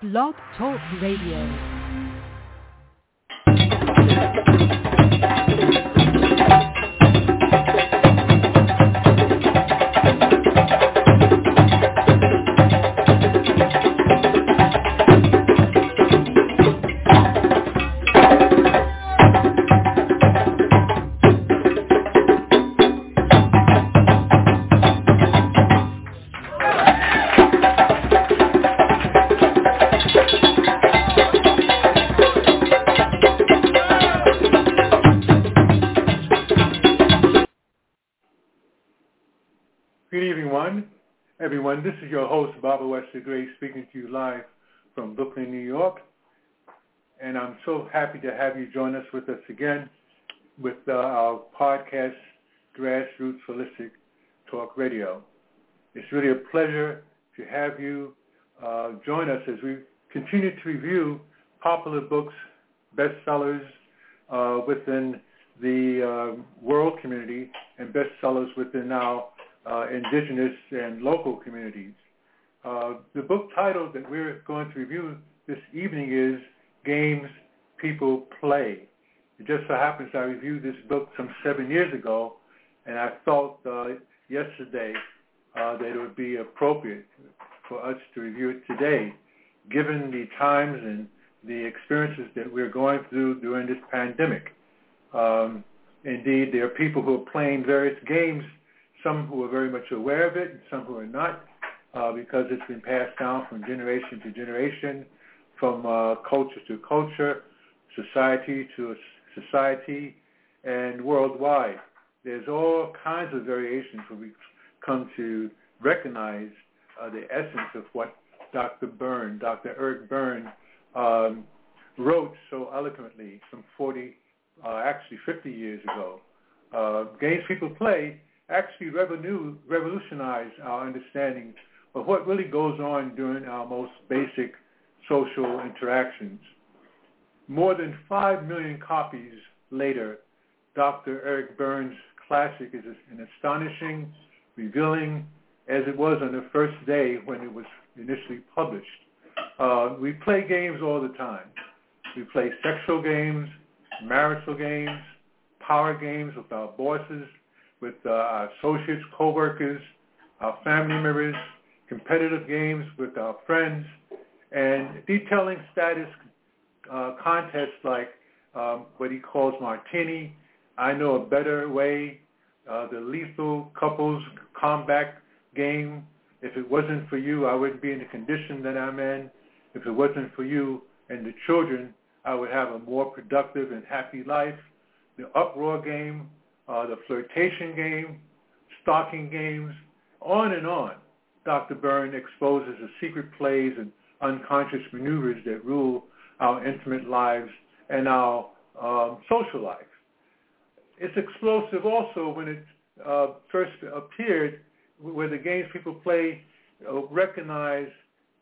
Blog Talk Radio. Wester Gray, speaking to you live from Brooklyn, New York. And I'm so happy to have you join us with us again with uh, our podcast, Grassroots Holistic Talk Radio. It's really a pleasure to have you uh, join us as we continue to review popular books, bestsellers uh, within the uh, world community and bestsellers within our uh, indigenous and local communities. Uh, the book title that we're going to review this evening is Games People Play. It just so happens I reviewed this book some seven years ago, and I thought uh, yesterday uh, that it would be appropriate for us to review it today, given the times and the experiences that we're going through during this pandemic. Um, indeed, there are people who are playing various games some who are very much aware of it and some who are not uh, because it's been passed down from generation to generation, from uh, culture to culture, society to society, and worldwide. There's all kinds of variations when we come to recognize uh, the essence of what Dr. Berne, Dr. Eric Berne, um, wrote so eloquently some 40, uh, actually 50 years ago. Uh, games people play actually revolutionize our understanding of what really goes on during our most basic social interactions. More than 5 million copies later, Dr. Eric Berne's classic is an astonishing, revealing, as it was on the first day when it was initially published. Uh, we play games all the time. We play sexual games, marital games, power games with our bosses, with uh, our associates, coworkers, our family members, competitive games with our friends, and detailing status uh, contests like um, what he calls Martini, I Know a Better Way, uh, the Lethal Couples Combat Game. If it wasn't for you, I wouldn't be in the condition that I'm in. If it wasn't for you and the children, I would have a more productive and happy life. The Uproar Game, uh, the flirtation game, stalking games, on and on. Dr. Berne exposes the secret plays and unconscious maneuvers that rule our intimate lives and our um, social life. It's explosive also when it uh, first appeared, where the games people play uh, recognize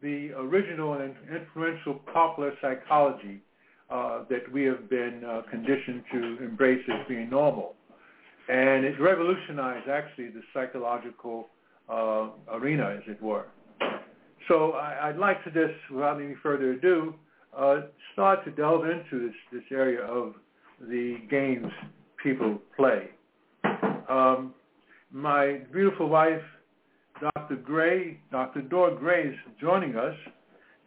the original and influential popular psychology uh, that we have been uh, conditioned to embrace as being normal and it revolutionized actually the psychological uh, arena, as it were. So I, would like to just, without any further ado, uh, start to delve into this, this area of the games people play. Um, my beautiful wife, Dr. Gray, Dr. Dora Gray is joining us,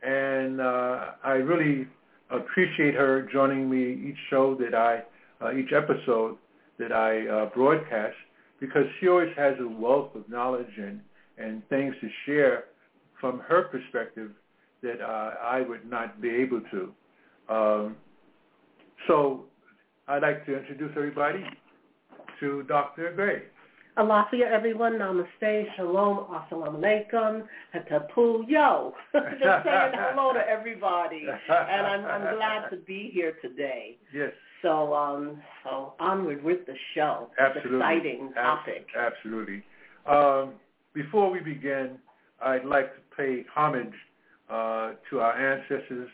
and uh, I really appreciate her joining me each show that I, uh, each episode that I uh, broadcast because she always has a wealth of knowledge and, and things to share from her perspective that uh, I would not be able to. Um, so I'd like to introduce everybody to Dr. Gray. Alafia, everyone. Namaste. Shalom. Assalamu alaikum. Hatapu. Yo. Just saying hello to everybody. And I'm, I'm glad to be here today. Yes. So, um, so onward with the show. Absolutely. Exciting topic. Absolutely. Um, before we begin, I'd like to pay homage uh, to our ancestors,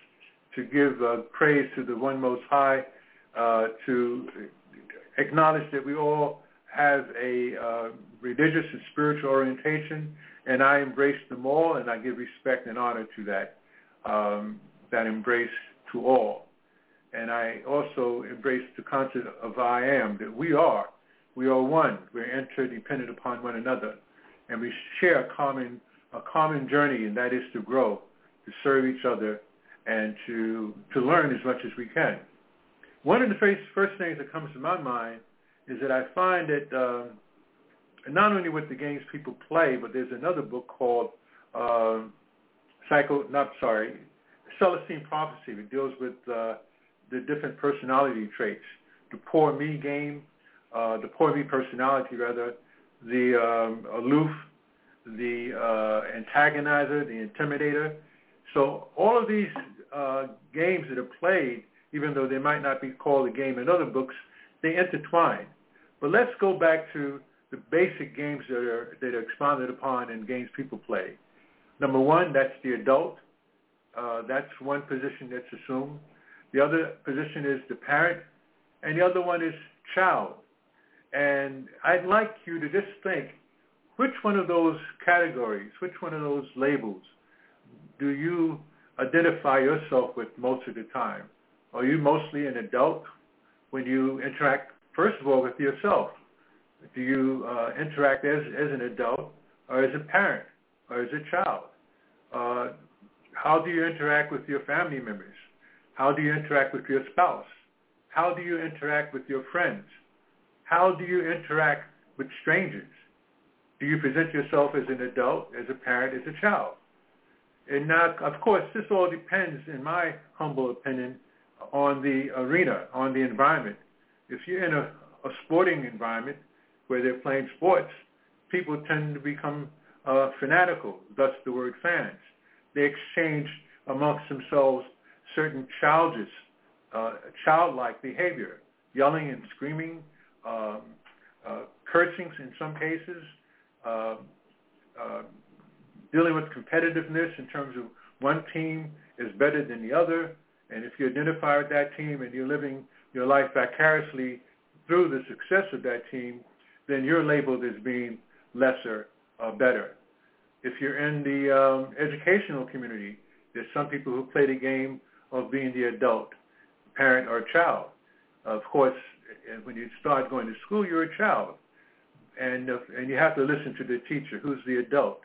to give uh, praise to the One Most High, uh, to acknowledge that we all have a uh, religious and spiritual orientation, and I embrace them all, and I give respect and honor to that. um, that embrace to all. And I also embrace the concept of I am, that we are. We are one. We're interdependent upon one another. And we share a common, a common journey, and that is to grow, to serve each other, and to, to learn as much as we can. One of the first, first things that comes to my mind is that I find that um, not only with the games people play, but there's another book called uh, Psycho, not sorry, Celestine Prophecy. It deals with uh, the different personality traits. The poor me game, uh, the poor me personality rather, the um, aloof, the uh, antagonizer, the intimidator. So all of these uh, games that are played, even though they might not be called a game in other books, they intertwine. But let's go back to the basic games that are that are expounded upon in games people play. Number one, that's the adult. Uh, that's one position that's assumed. The other position is the parent, and the other one is child. And I'd like you to just think, which one of those categories, which one of those labels do you identify yourself with most of the time? Are you mostly an adult when you interact, first of all, with yourself? Do you uh, interact as, as an adult or as a parent or as a child? Uh, how do you interact with your family members? How do you interact with your spouse? How do you interact with your friends? How do you interact with strangers? Do you present yourself as an adult, as a parent, as a child? And now, of course, this all depends, in my humble opinion, on the arena, on the environment. If you're in a, a sporting environment where they're playing sports, people tend to become uh, fanatical, thus the word fans. They exchange amongst themselves certain childish, uh, childlike behavior, yelling and screaming, um, uh, cursing in some cases, uh, uh, dealing with competitiveness in terms of one team is better than the other, and if you identify with that team and you're living your life vicariously through the success of that team, then you're labeled as being lesser or better. If you're in the um, educational community, there's some people who play the game of being the adult, parent or child. Of course, when you start going to school, you're a child, and uh, and you have to listen to the teacher, who's the adult,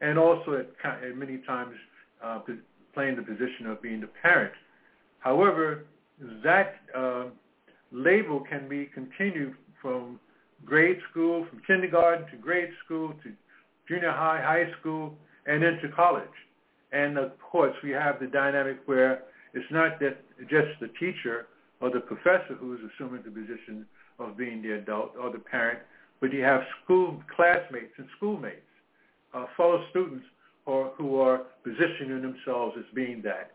and also at, at many times uh, playing the position of being the parent. However, that uh, label can be continued from grade school, from kindergarten to grade school to junior high, high school, and into college. And of course, we have the dynamic where it's not that just the teacher or the professor who is assuming the position of being the adult or the parent, but you have school classmates and schoolmates, uh, fellow students or, who are positioning themselves as being that.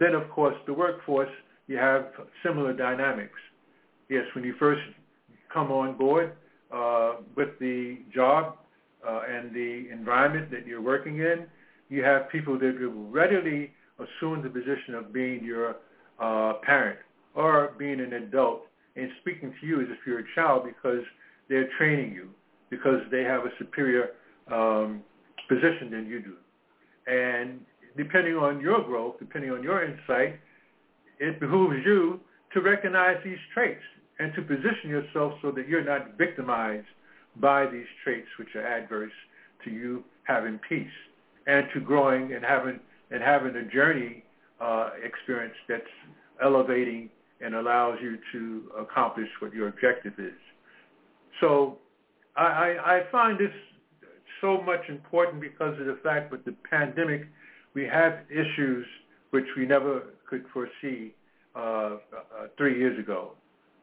Then, of course, the workforce, you have similar dynamics. Yes, when you first come on board uh, with the job uh, and the environment that you're working in, you have people that will readily assume the position of being your uh, parent or being an adult and speaking to you as if you're a child because they're training you, because they have a superior um, position than you do. And depending on your growth, depending on your insight, it behooves you to recognize these traits and to position yourself so that you're not victimized by these traits which are adverse to you having peace and to growing and having and having a journey uh, experience that's elevating and allows you to accomplish what your objective is. So I, I, find this so much important because of the fact with the pandemic, we have issues which we never could foresee uh, uh, three years ago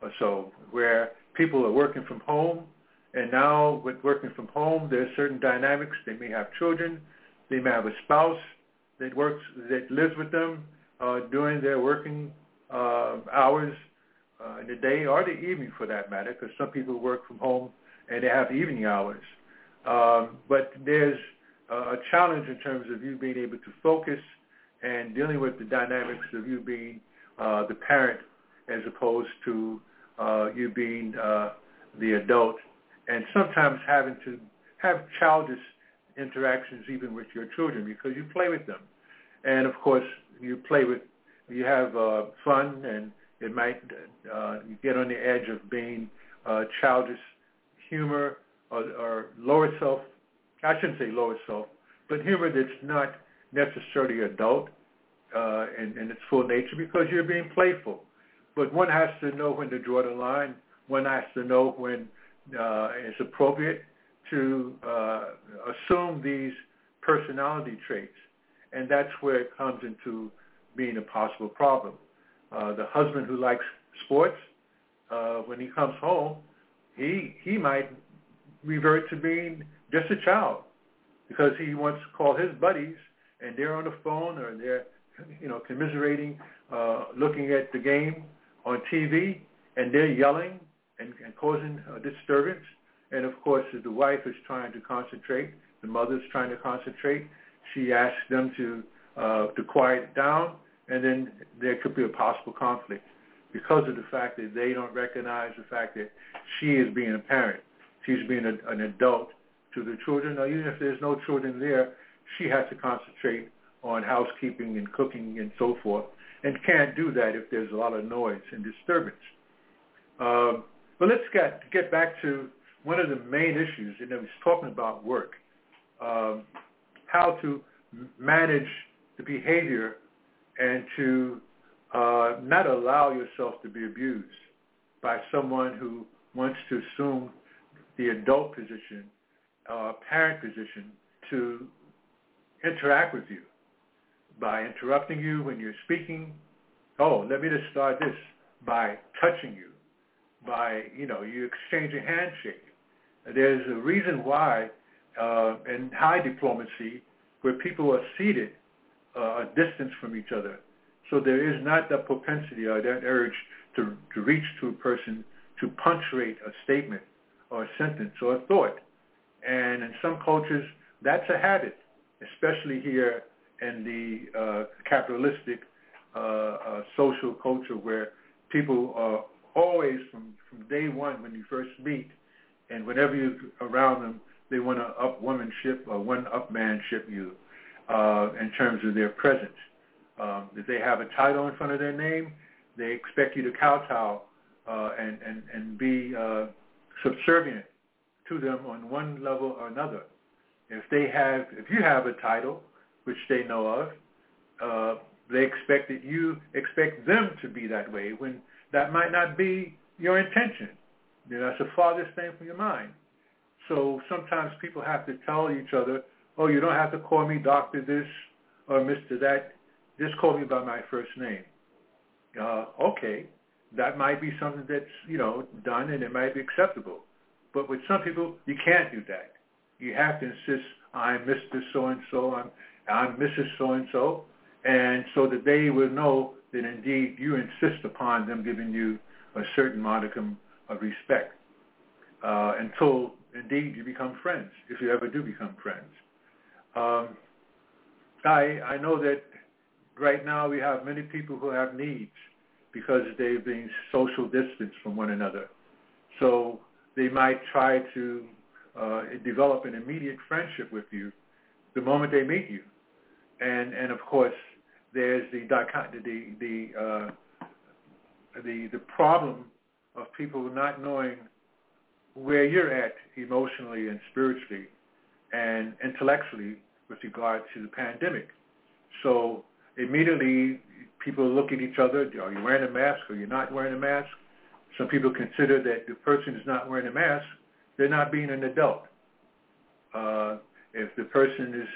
or so, where people are working from home, and now with working from home, there's certain dynamics. They may have children, they may have a spouse that works that lives with them uh, during their working uh, hours uh, in the day or the evening, for that matter, because some people work from home and they have evening hours. Um, but there's a challenge in terms of you being able to focus and dealing with the dynamics of you being uh, the parent as opposed to uh, you being uh, the adult, and sometimes having to have childish interactions even with your children because you play with them. and of course you play with, you have uh, fun, and it might uh, get on the edge of being uh, childish humor or, or lower self. I shouldn't say lower self, but humor that's not necessarily adult uh, in, in its full nature because you're being playful. But one has to know when to draw the line. One has to know when uh, it's appropriate to uh, assume these personality traits, and that's where it comes into being a possible problem. Uh, the husband who likes sports, uh, when he comes home, he he might revert to being just a child because he wants to call his buddies and they're on the phone or they're you know commiserating, uh, looking at the game on TV and they're yelling and, and causing a disturbance. And of course, the wife is trying to concentrate, the mother's trying to concentrate, she asks them to uh, to quiet down, and then there could be a possible conflict because of the fact that they don't recognize the fact that she is being a parent, she's being a, an adult to the children. Now, even if there's no children there, she has to concentrate on housekeeping and cooking and so forth, and can't do that if there's a lot of noise and disturbance. Um, but let's get get back to one of the main issues, and I was talking about work, um, how to manage the behavior and to uh, not allow yourself to be abused by someone who wants to assume the adult position, uh, parent position, to interact with you by interrupting you when you're speaking. Oh, let me just start this by touching you, by, you know, you exchange a handshake. There's a reason why uh, in high diplomacy where people are seated uh, a distance from each other. So there is not that propensity or that urge to, to reach to a person to punctuate a statement or a sentence or a thought. And in some cultures, that's a habit, especially here in the uh, capitalistic uh, uh, social culture where people are always from, from day one when you first meet and whenever you're around them, they want to up womanship or one up manship you uh, in terms of their presence. Um, if they have a title in front of their name, they expect you to kowtow uh, and, and, and be uh, subservient to them on one level or another. If they have, if you have a title, which they know of, uh, they expect that you expect them to be that way when that might not be your intention. Know, that's the farthest thing from your mind. So sometimes people have to tell each other, oh, you don't have to call me Doctor this or Mr. that. Just call me by my first name. Uh, okay, that might be something that's, you know, done and it might be acceptable. But with some people, you can't do that. You have to insist, I'm Mr. So-and-so, I'm, I'm Mrs. So-and-so, and so that they will know that indeed you insist upon them giving you a certain modicum of respect uh, until indeed you become friends, if you ever do become friends. Um, I, I know that right now we have many people who have needs because they've been social distance from one another. So they might try to uh, develop an immediate friendship with you the moment they meet you. And, and of course, there's the, the, the, uh, the, the problem of people not knowing where you're at emotionally and spiritually and intellectually with regard to the pandemic. So immediately people look at each other, are you wearing a mask or you're not wearing a mask? Some people consider that the person is not wearing a mask, they're not being an adult. Uh, if the person is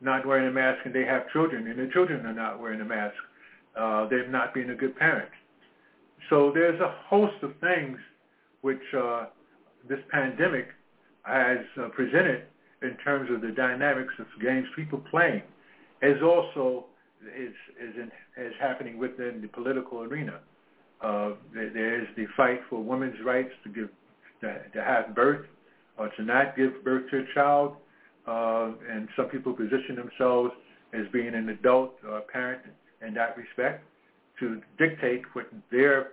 not wearing a mask and they have children and the children are not wearing a mask, uh, they're not being a good parent. So there's a host of things which uh, this pandemic has uh, presented in terms of the dynamics of games people playing, as also is is, in, is happening within the political arena. Uh, there is the fight for women's rights to give to, to have birth or to not give birth to a child, uh, and some people position themselves as being an adult or a parent in that respect to dictate what their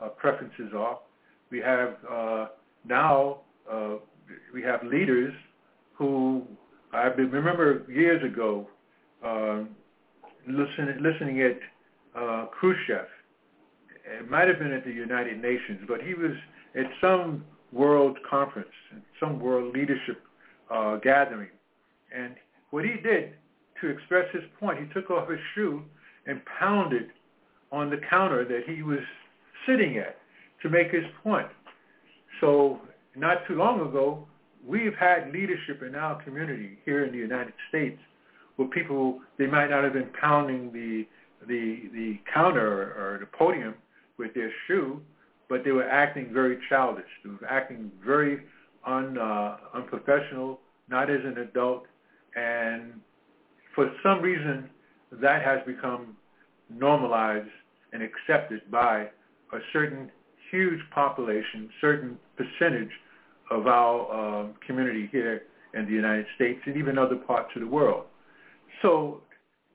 uh, preferences are. We have uh, now uh, we have leaders who I remember years ago. Um, listening, listening at uh, Khrushchev. It might have been at the United Nations, but he was at some world conference, some world leadership uh, gathering. And what he did to express his point, he took off his shoe and pounded on the counter that he was sitting at to make his point. So not too long ago, we've had leadership in our community here in the United States where people, they might not have been pounding the, the, the counter or, the podium with their shoe, but they were acting very childish. They were acting very un, uh, unprofessional, not as an adult, and for some reason that has become normalized and accepted by a certain huge population, certain percentage of our uh, community here in the United States and even other parts of the world. So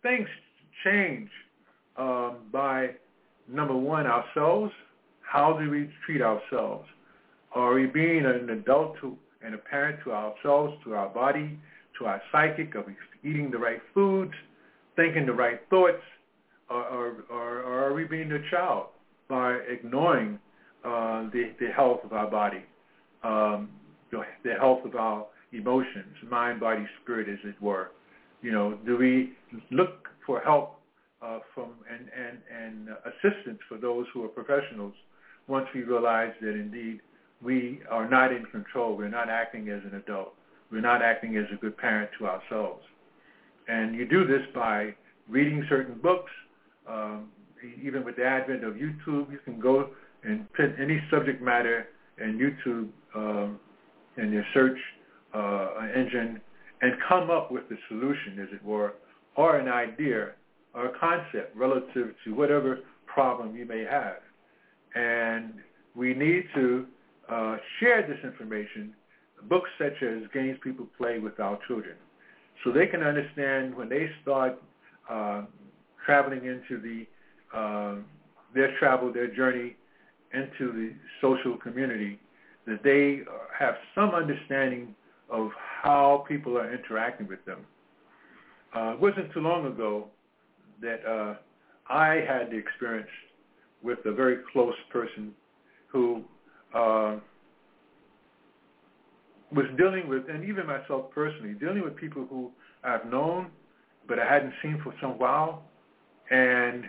things change um, by, number one, ourselves. How do we treat ourselves? Are we being an adult to, and a parent to ourselves, to our body, to our psychic? Are we eating the right foods, thinking the right thoughts? Or, or, or, are we being a child by ignoring uh, the, the health of our body, um, the, the health of our emotions, mind, body, spirit, as it were? You know, do we look for help uh, from and, and, and assistance for those who are professionals once we realize that indeed we are not in control, we're not acting as an adult, we're not acting as a good parent to ourselves. And you do this by reading certain books. Um, even with the advent of YouTube, you can go and put any subject matter in YouTube um, in your search uh, engine and come up with a solution, as it were, or an idea or a concept relative to whatever problem you may have. And we need to uh, share this information, books such as Games People Play with Our Children, so they can understand when they start uh, traveling into the uh, their travel, their journey into the social community, that they have some understanding of how people are interacting with them. Uh, it wasn't too long ago that uh, I had the experience with a very close person who uh, was dealing with, and even myself personally, dealing with people who I've known but I hadn't seen for some while, and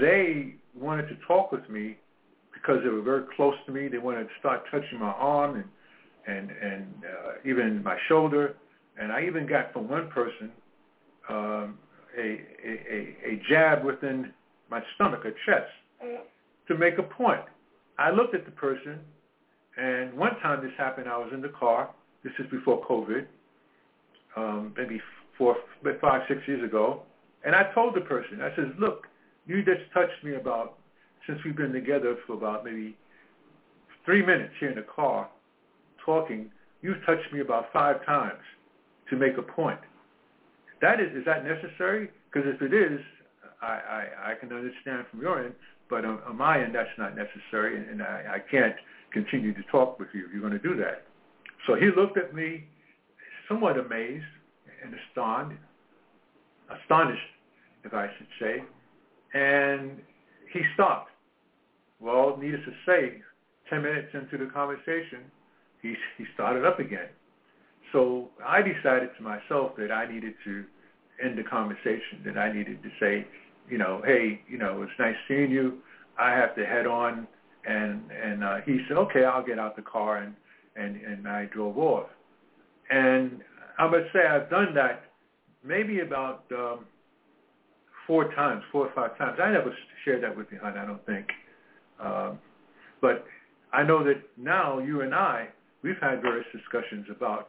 they wanted to talk with me because they were very close to me. They wanted to start touching my arm and and and uh, even my shoulder, and I even got from one person um, a, a a jab within my stomach, a chest, to make a point. I looked at the person, and one time this happened. I was in the car. This is before COVID, um, maybe four, five, six years ago, and I told the person, I said, look, you just touched me about since we've been together for about maybe three minutes here in the car talking, you've touched me about five times to make a point. That is, is that necessary? Because if it is, I, I, I can understand from your end, but on, on my end, that's not necessary, and, and I, I can't continue to talk with you if you're going to do that. So he looked at me somewhat amazed and astonished, astonished, if I should say, and he stopped. Well, needless to say, 10 minutes into the conversation, he, he started up again. So I decided to myself that I needed to end the conversation, that I needed to say, you know, hey, you know, it's nice seeing you. I have to head on. And, and uh, he said, okay, I'll get out the car. And, and, and I drove off. And I must say I've done that maybe about um, four times, four or five times. I never shared that with you, hon, I don't think. Um, but I know that now you and I, we've had various discussions about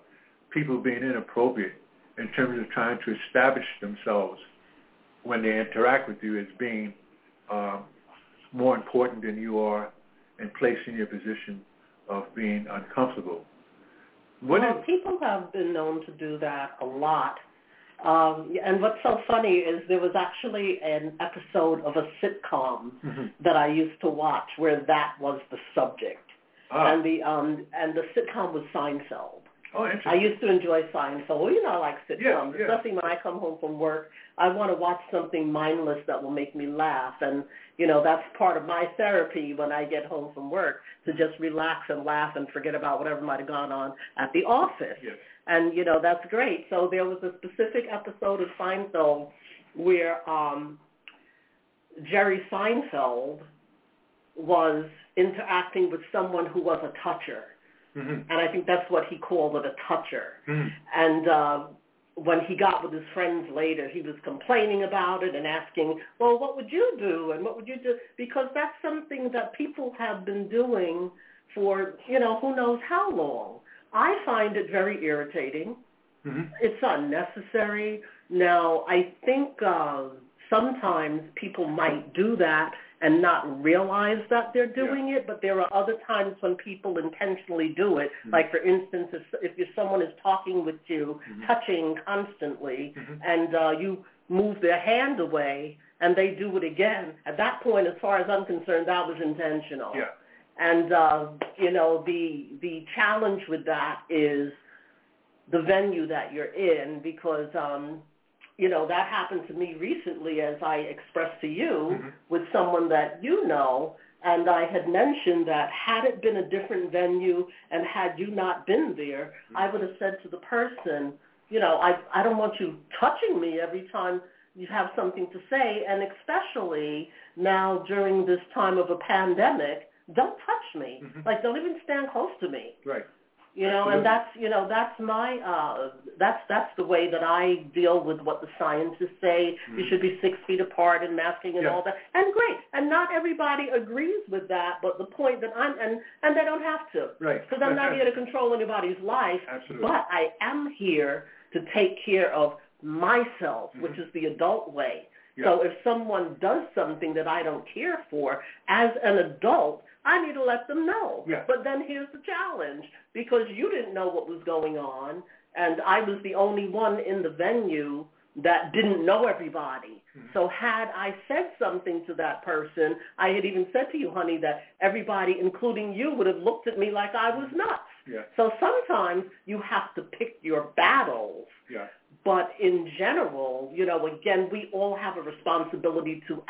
people being inappropriate in terms of trying to establish themselves when they interact with you as being um, more important than you are and placed in your position of being uncomfortable. What well, is, people have been known to do that a lot. Um, and what's so funny is there was actually an episode of a sitcom mm-hmm. that I used to watch where that was the subject. Ah. And the um, and the sitcom was Seinfeld. Oh, interesting. I used to enjoy Seinfeld. Well, you know, I like sitcoms, Yeah, yeah. especially when I come home from work. I want to watch something mindless that will make me laugh, and you know, that's part of my therapy when I get home from work to just relax and laugh and forget about whatever might have gone on at the office. Yes. And you know, that's great. So there was a specific episode of Seinfeld where um Jerry Seinfeld was interacting with someone who was a toucher. Mhm. And I think that's what he called it, a toucher. Mhm. And uh, when he got with his friends later, he was complaining about it and asking, well, what would you do and what would you do? Because that's something that people have been doing for, you know, who knows how long. I find it very irritating. Mhm. It's unnecessary. Now, I think uh, sometimes people might do that and not realize that they're doing it, but there are other times when people intentionally do it. Mhm. Like, for instance, if, if someone is talking with you, Mhm. touching constantly, Mhm. and uh, you move their hand away and they do it again, at that point, as far as I'm concerned, that was intentional. Yeah. And uh, you know, the the challenge with that is the venue that you're in because um, you know that happened to me recently, as I expressed to you Mhm. with someone that you know. And I had mentioned that had it been a different venue and had you not been there, I would have said to the person, you know, I I don't want you touching me every time you have something to say, and especially now during this time of a pandemic, don't touch me. Mhm. Like don't even stand close to me. Right. You know, Absolutely. and that's you know that's my uh that's that's the way that I deal with what the scientists say. You Mhm. should be six feet apart and masking and Yeah. all that. And great. And not everybody agrees with that, but the point that I'm and and they don't have to. Right. Because I'm not here to control anybody's life, Absolutely. but I am here to take care of myself, which Mhm. is the adult way. Yeah. So if someone does something that I don't care for, as an adult, I need to let them know. Yeah. But then here's the challenge, because you didn't know what was going on, and I was the only one in the venue that didn't know everybody. Mhm. So had I said something to that person, I had even said to you, honey, that everybody, including you, would have looked at me like I was nuts. Yeah. So sometimes you have to pick your battles. Yeah. But in general, you know, again, we all have a responsibility to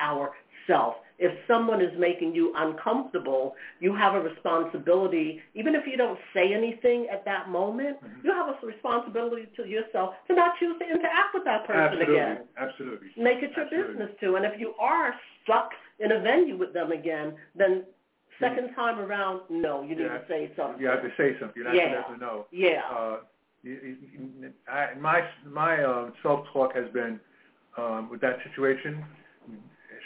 ourselves. If someone is making you uncomfortable, you have a responsibility, even if you don't say anything at that moment, Mhm. you have a responsibility to yourself to not choose to interact with that person Absolutely. again. Absolutely. Make it your Absolutely. business to. And if you are stuck in a venue with them again, then second time around, no, you need Yeah. to say something. You have to say something. You have Yeah. to know. Yeah. Uh, I, my my uh, self talk has been um, with that situation,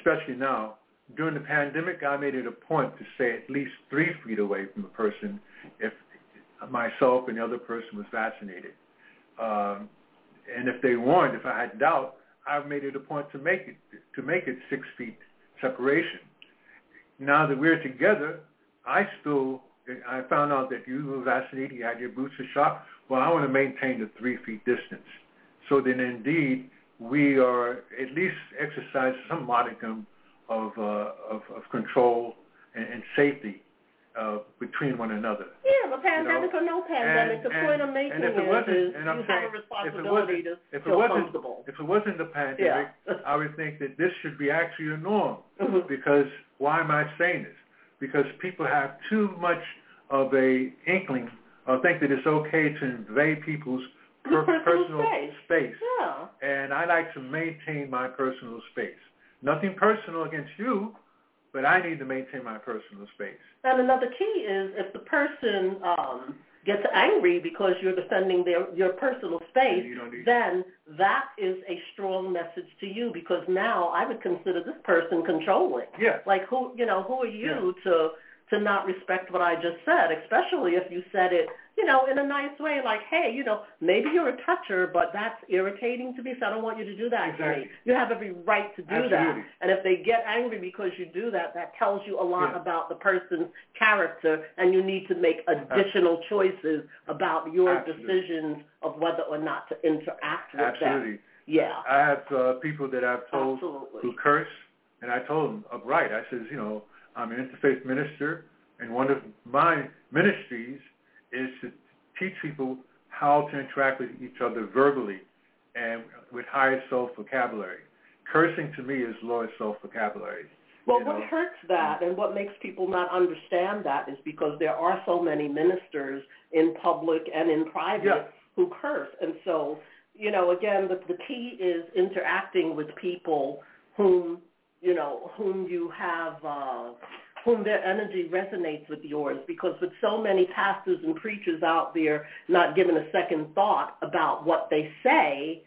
especially now. During the pandemic, I made it a point to stay at least three feet away from a person if myself and the other person was vaccinated. Um, and if they weren't, if I had doubt, I made it a point to make it to make it six feet separation. Now that we're together, I still I found out that you were vaccinated, you had your booster shot. Well, I want to maintain the three feet distance. So then, indeed, we are at least exercise some modicum of uh, of, of control and, and safety uh, between one another. Yeah, the pandemic or no pandemic, the point I'm making and if it is, wasn't, is and I'm you saying, have a if it responsibility wasn't, to if it wasn't, comfortable. if it wasn't the pandemic, Yeah. I would think that this should be actually a norm. Mhm. Because why am I saying this? Because people have too much of a inkling or think that it's okay to invade people's per- Personal personal space. space. Yeah. And I like to maintain my personal space. Nothing personal against you, but I need to maintain my personal space. And another key is if the person um, gets angry because you're defending their your personal space, then that is a strong message to you because now I would consider this person controlling. Yeah. Like who you know, who are you to to not respect what I just said, especially if you said it, you know, in a nice way, like, hey, you know, maybe you're a toucher, but that's irritating to me, so I don't want you to do that to Exactly. me. You have every right to do that. And if they get angry because you do that, that tells you a lot Yeah. about the person's character, and you need to make additional choices about your Absolutely. decisions of whether or not to interact with them. Absolutely. Yeah. I have uh, people that I've told Absolutely. who curse, and I told them upright. I says, you know, I'm an interfaith minister, and one of my ministries is to teach people how to interact with each other verbally and with higher self vocabulary. Cursing to me is lower self vocabulary. Well, what know? hurts that and what makes people not understand that is because there are so many ministers in public and in private yeah. who curse. And so, you know, again, the, the key is interacting with people whom, you know, whom you have, uh, whom their energy resonates with yours because with so many pastors and preachers out there not giving a second thought about what they say,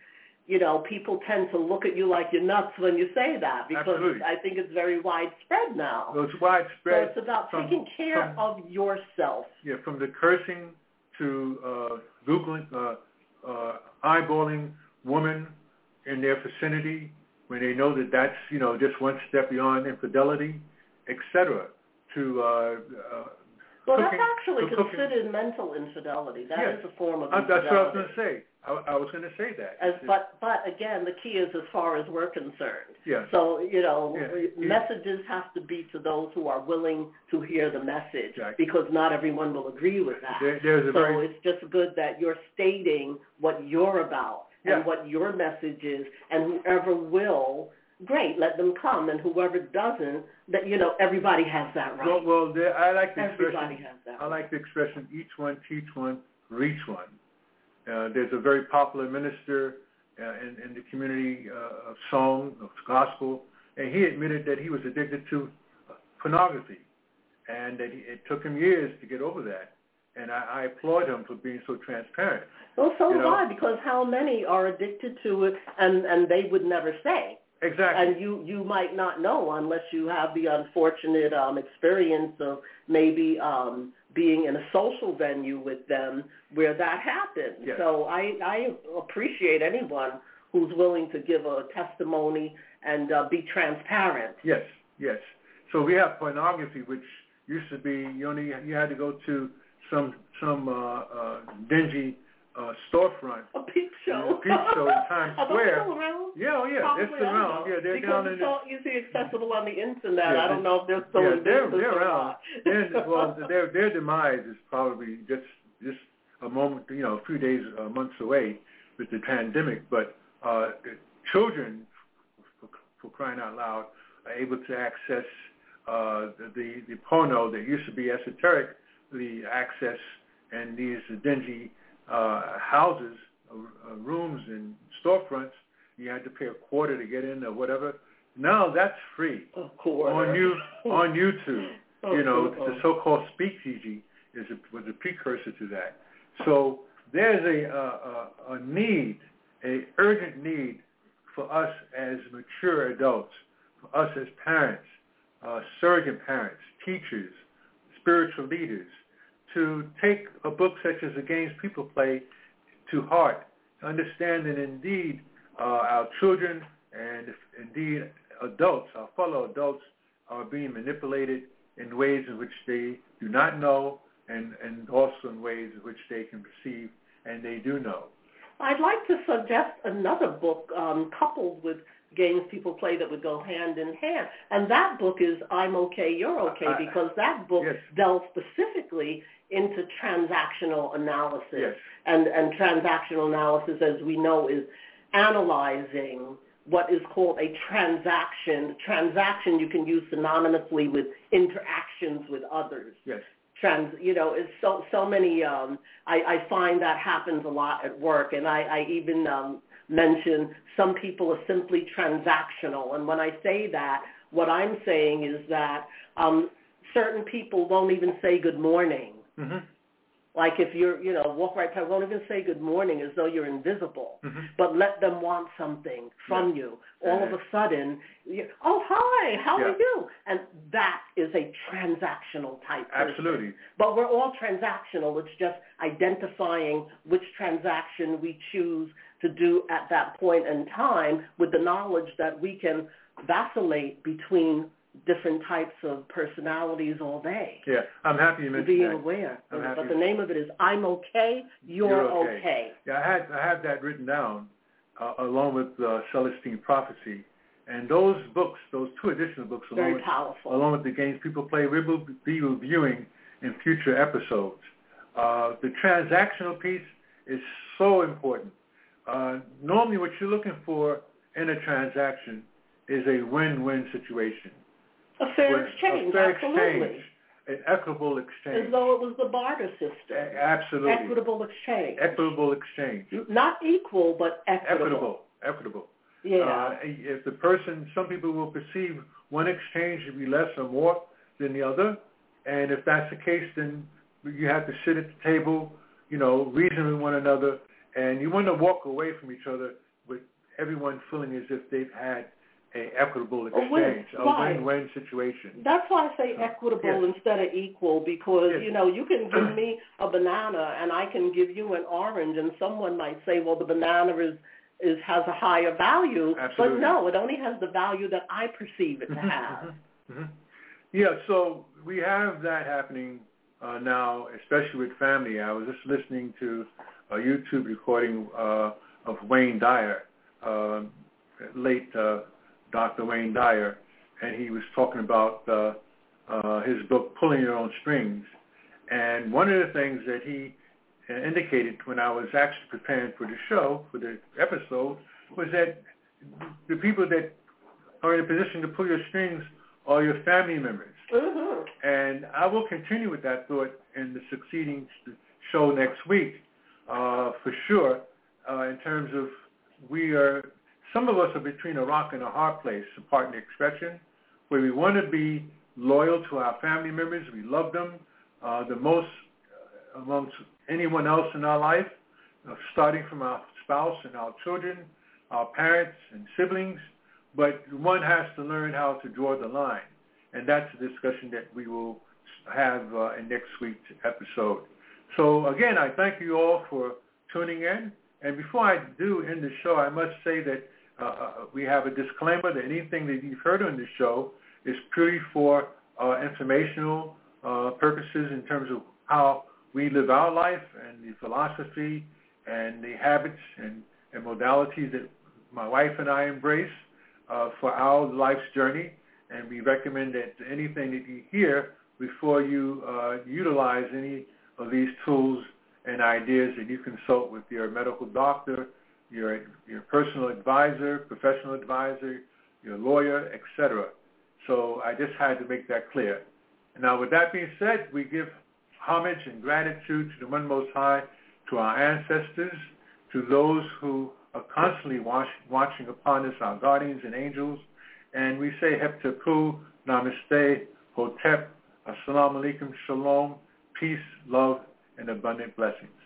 you know, people tend to look at you like you're nuts when you say that because Absolutely. I think it's very widespread now. Well, it's widespread. So it's about from, taking care from, of yourself. Yeah, from the cursing to uh, googling, uh, uh, eyeballing women in their vicinity when they know that that's you know just one step beyond infidelity, etc. To uh, uh, well, cooking, that's actually considered cooking. mental infidelity. That yes. is a form of uh, infidelity. That's what I was going to say. I, I was going to say that. As, but but again, the key is as far as we're concerned. Yeah. So you know, yeah. messages have to be to those who are willing to hear the message, exactly. because not everyone will agree with that. There, there's a so very, it's just good that you're stating what you're about yeah. and what your message is, and whoever will. Great, let them come, and whoever doesn't, that you know, everybody has that right. Well, well there, I like the everybody expression. has that. I right. like the expression: each one teach one, reach one. Uh, there's a very popular minister uh, in, in the community uh, of song, of gospel, and he admitted that he was addicted to pornography, and that he, it took him years to get over that. And I, I applaud him for being so transparent. Well, so you do know? I, because how many are addicted to it, and and they would never say. Exactly. And you you might not know unless you have the unfortunate um, experience of maybe um, being in a social venue with them where that happened. Yes. So I I appreciate anyone who's willing to give a testimony and uh, be transparent. Yes, yes. So we have pornography, which used to be you only you had to go to some some uh, uh, dingy uh, storefront. A peep show. A peep show in Times Are Square. Yeah, oh yeah, Probably, they're still around. Yeah, they're because down in it's the all easily accessible on the internet. Yeah, I don't know if they're still yeah, in they're, business they're or around. not. They're, well, their their demise is probably just just a moment, you know, a few days, uh, months away with the pandemic. But uh, children, for, for crying out loud, are able to access uh, the the porno that used to be esoteric, the access and these dingy uh, houses, uh, rooms and storefronts. You had to pay a quarter to get in or whatever. Now that's free A quarter. on you on YouTube. Oh, you know, oh, oh. the so-called speakeasy is a, was a precursor to that. So there's a, a, a need, a urgent need for us as mature adults, for us as parents, uh, surrogate parents, teachers, spiritual leaders, to take a book such as The Games People Play to heart, understanding indeed uh, our children and indeed adults, our fellow adults, are being manipulated in ways in which they do not know and, and also in ways in which they can perceive and they do know. I'd like to suggest another book um, coupled with games people play that would go hand in hand. And that book is I'm Okay, You're Okay, because that book yes. delves specifically into transactional analysis. Yes. And, and transactional analysis, as we know, is analyzing what is called a transaction. Transaction you can use synonymously with interactions with others. Yes. Trans, you know, it's so so many. Um, I, I find that happens a lot at work, and I, I even um, mention some people are simply transactional. And when I say that, what I'm saying is that um, certain people won't even say good morning. Mm-hmm. Like if you're, you know, walk right past, won't even say good morning as though you're invisible. Mm-hmm. But let them want something from you. All of a sudden, oh hi, how Yeah. are you? And that is a transactional type. person. Absolutely. But we're all transactional. It's just identifying which transaction we choose to do at that point in time with the knowledge that we can vacillate between different types of personalities all day. Yeah, I'm happy you mentioned Being that. aware. I'm happy. But the name of it is I'm okay, you're, You're okay. Yeah, I had I have that written down uh, along with uh, Celestine Prophecy, and those books, those two additional books, along Very with, powerful. along with the games people play, we will be reviewing in future episodes. Uh, the transactional piece is so important. Uh, normally what you're looking for in a transaction is a win-win situation. A fair exchange, a fair absolutely. Exchange, an equitable exchange. As though it was the barter system. A- absolutely. Equitable exchange. Equitable exchange. Not equal, but equitable. Equitable. Equitable. Yeah. Uh, if the person, some people will perceive one exchange to be less or more than the other, and if that's the case, then you have to sit at the table, you know, reason with one another, and you want to walk away from each other with everyone feeling as if they've had a equitable exchange, a, right. win-win situation. That's why I say equitable yes. instead of equal because, yes. you know, you can give me a banana and I can give you an orange and someone might say, well, the banana is is has a higher value, Absolutely. but no, it only has the value that I perceive it to have. mm-hmm. Yeah, so we have that happening uh, now, especially with family. I was just listening to a YouTube recording uh, of Wayne Dyer, uh, late uh, Dr. Wayne Dyer, and he was talking about uh, uh, his book Pulling Your Own Strings. And one of the things that he indicated when I was actually preparing for the show, for the episode, was that the people that are in a position to pull your strings are your family members. Mm-hmm. And I will continue with that thought in the succeeding show next week, uh, for sure, uh, in terms of we are, some of us are between a rock and a hard place, pardon the expression, where we want to be loyal to our family members. We love them uh, the most amongst anyone else in our life, uh, starting from our spouse and our children, our parents and siblings, but one has to learn how to draw the line. And that's a discussion that we will have uh, in next week's episode. So again, I thank you all for tuning in. And before I do end the show, I must say that uh, we have a disclaimer that anything that you've heard on the show is purely for uh, informational uh, purposes in terms of how we live our life and the philosophy and the habits and, and modalities that my wife and I embrace uh, for our life's journey. And we recommend that anything that you hear before you uh, utilize any of these tools and ideas that you consult with your medical doctor, your, your personal advisor, professional advisor, your lawyer, etc. So I just had to make that clear. Now, with that being said, we give homage and gratitude to the One Most High, to our ancestors, to those who are constantly watch, watching upon us, our guardians and angels. And we say Heptapu, Namaste, Hotep, Assalamu alaikum, Shalom, peace, love, and abundant blessings.